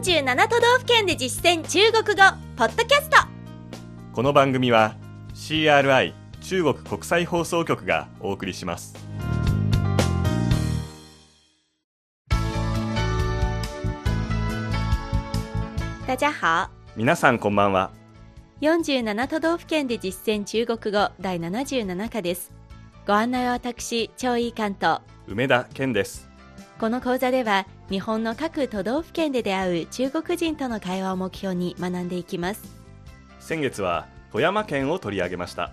47都道府県で実践中国語ポッドキャスト。この番組は CRI 中国国際放送局がお送りします。大家好。皆さんこんばんは。47都道府県で実践中国語第77課です。ご案内は私張井関東梅田健です。この講座では日本の各都道府県で出会う中国人との会話を目標に学んでいきます。先月は富山県を取り上げました。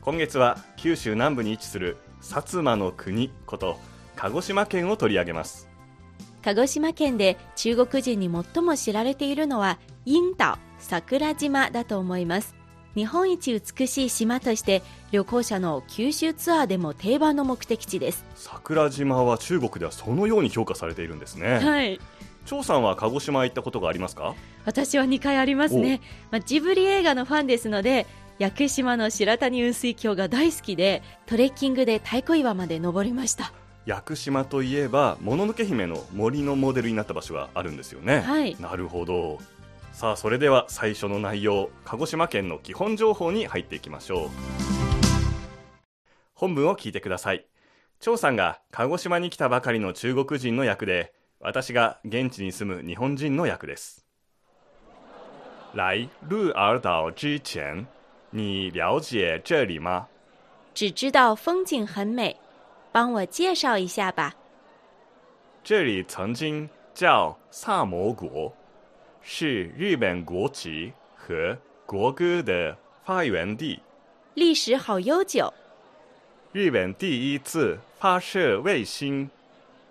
今月は九州南部に位置する薩摩の国こと鹿児島県を取り上げます。鹿児島県で中国人に最も知られているのはイ島桜島だと思います日本一美しい島として旅行者の九州ツアーでも定番の目的地です。桜島は中国ではそのように評価されているんですね。はい。張さんは鹿児島行ったことがありますか？私は2回ありますね、まあ、ジブリ映画のファンですので屋久島の白谷雲水峡が大好きでトレッキングで太鼓岩まで登りました。屋久島といえばもののけ姫の森のモデルになった場所があるんですよね。はい。なるほどさあそれでは最初の内容鹿児島県の基本情報に入っていきましょう。本文を聞いてください。張さんが鹿児島に来たばかりの中国人の役で私が現地に住む日本人の役です。来鹿儿島之前你了解这里吗？只知道风景很美帮我介绍一下吧。这里曾经叫萨摩国，是日本国旗和国歌的发源地。历史好悠久日本第一次发射卫星，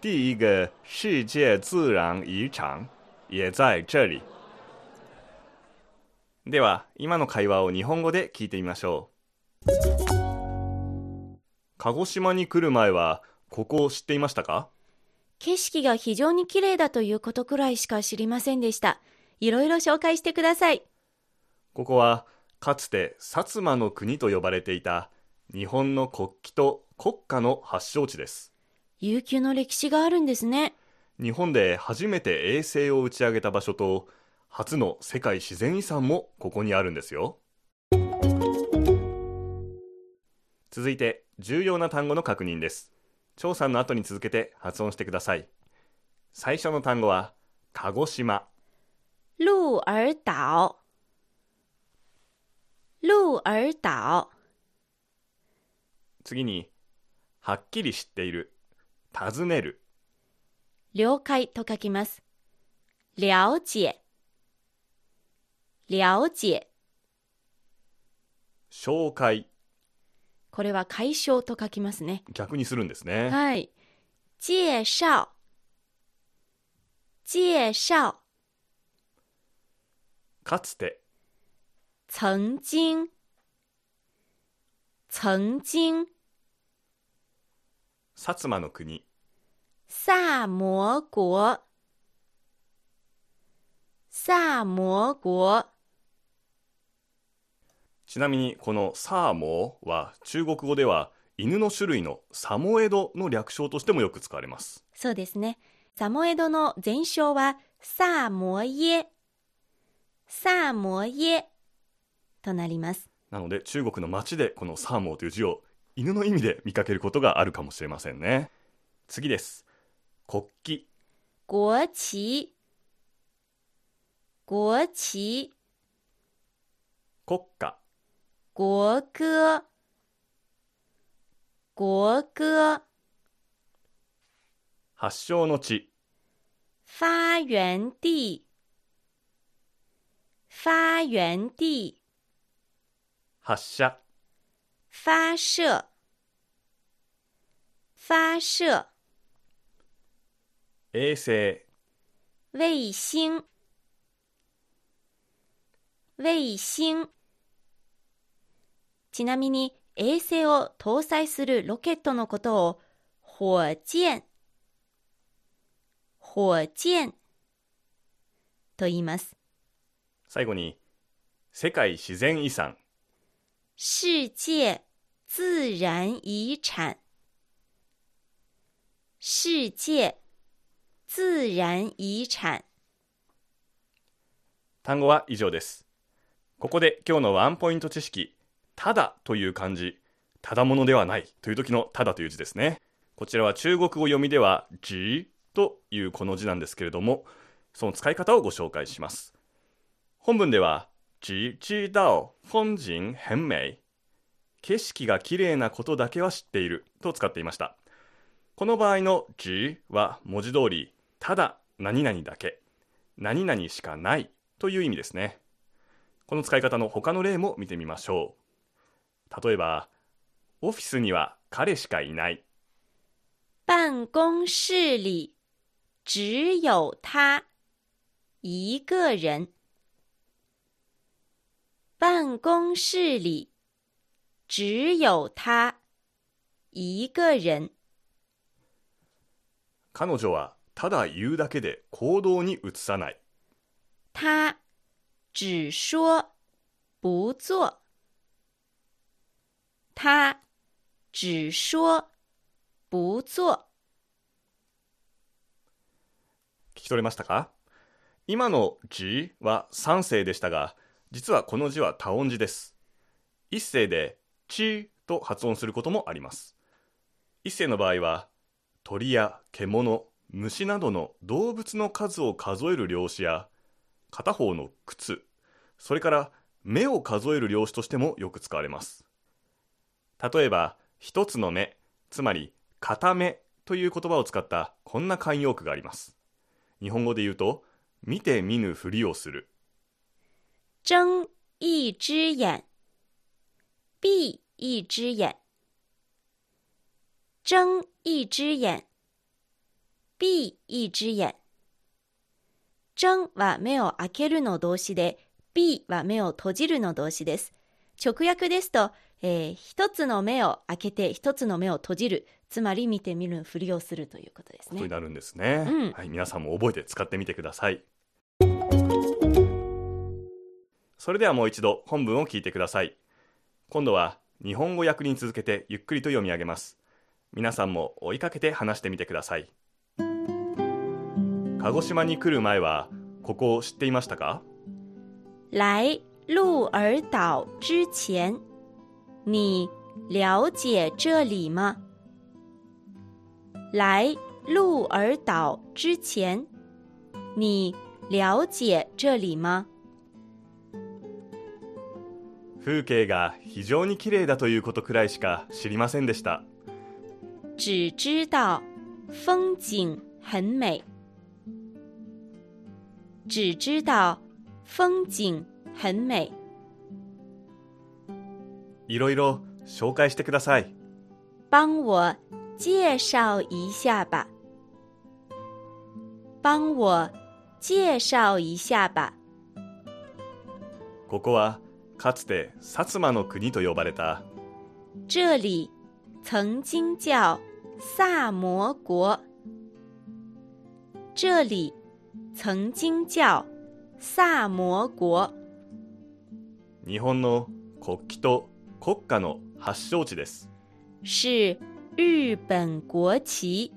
第一个世界自然遗产也在这里。では、今の会話を日本語で聞いてみましょう。鹿児島に来る前は、ここを知っていましたか？景色が非常に綺麗だということくらいしか知りませんでしたいろいろ紹介してください。ここはかつて薩摩の国と呼ばれていた日本の国旗と国家の発祥地です。悠久の歴史があるんですね。日本で初めて衛星を打ち上げた場所と初の世界自然遺産もここにあるんですよ。続いて重要な単語の確認です。張さんの後に続けて発音してください。最初の単語は鹿児島鹿儿島鹿儿島次にはっきり知っている尋ねる。了解と書きます。了解。了解。紹介。これは解消と書きますね。逆にするんですね。はい。介紹介紹かつて。曾经。曾经。薩摩の国。萨摩国。萨摩国。ちなみにこのサーモーは中国語では犬の種類のサモエドの略称としてもよく使われます。そうですね。サモエドの全称は萨摩耶萨摩耶となります。なので中国の街でこのサーモーという字を犬の意味で見かけることがあるかもしれませんね。次です。国旗。国旗国旗国家。国歌国歌発祥の地。发源地发源地。発射。发射。发射。衛星。卫星。衛星。ちなみに衛星を搭載するロケットのことを火箭。火箭。と言います最後に世界自然遺産。世界自然遺產世界自然遺產単語は以上です。ここで今日のワンポイント知識ただという漢字ただものではないという時のただという字ですね。こちらは中国語読みではじというこの字なんですけれどもその使い方をご紹介します本文では只知道風景很美景色が綺麗なことだけは知っていると使っていました。この場合の「じ」は文字通りただ何々だけ。何々しかないという意味ですね。この使い方の他の例も見てみましょう。例えばオフィスには彼しかいない。办公室里只有他一个人。办公室里只有他一个人。彼女はただ言うだけで行動に移さない他只说不做。他只说不做。聞き取れましたか？今の字は3声でしたが実はこの字は多音字です。一声でちと発音することもあります。一声の場合は鳥や獣虫などの動物の数を数える量子や片方の靴それから目を数える量子としてもよく使われます。例えば一つの目つまり片目という言葉を使ったこんな慣用句があります。日本語で言うと見て見ぬふりをする。睁一只眼，闭一只眼。睁一只眼，闭一只眼。睁は目を開けるの動詞で、閉は目を閉じるの動詞です。直訳ですと、えー一つの目を開けて一つの目を閉じる、つまり見て見るふりをするということですね。ことになるんですね、うんはい、皆さんも覚えて使ってみてくださいそれではもう一度本文を聞いてください。今度は日本語訳に続けてゆっくりと読み上げます。皆さんも追いかけて話してみてください。鹿児島に来る前はここを知っていましたか？来鹿儿岛之前，你了解这里吗？来鹿儿岛之前，你了解这里吗？風景が非常に綺麗だということくらいしか知りませんでした只知道风景很美，只知道风景很美。いろいろ紹介してください帮我介绍一下吧。帮我介绍一下吧。ここはかつて薩摩の国と呼ばれた这里曾经叫萨摩国。这里曾经叫萨摩国，日本の国旗と国家の発祥地です是日本国旗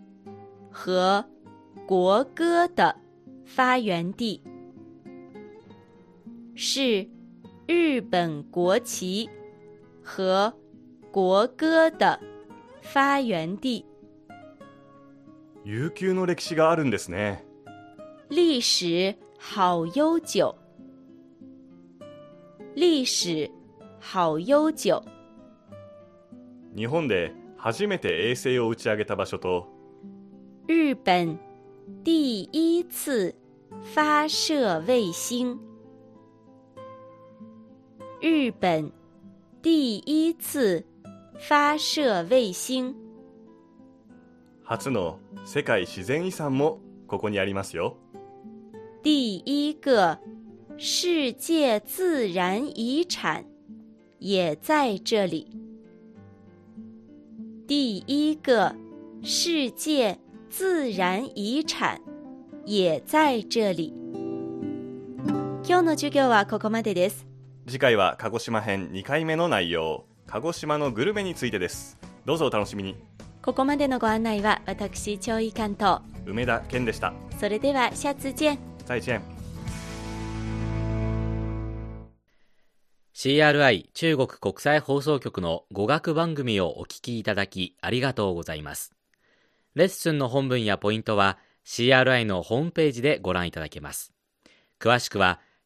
和国歌的发源地。是日本国旗和国歌的发源地。悠久の歴史があるんですね历史好悠久，历史好悠久。日本で初めて衛星を打ち上げた場所と日本第一次发射卫星。日本第一次发射卫星。初の世界自然遺産もここにありますよ第一个世界自然遗产也在这里。第一个世界自然遺產也在这里。今日の授業はここまでです。次回は鹿児島編2回目の内容鹿児島のグルメについてですどうぞお楽しみにここまでのご案内は私、長井関東。梅田健でしたそれでは、シャツ見。再见 CRI 中国国際放送局の語学番組をお聞きいただきありがとうございます。レッスンの本文やポイントは CRI のホームページでご覧いただけます。詳しくは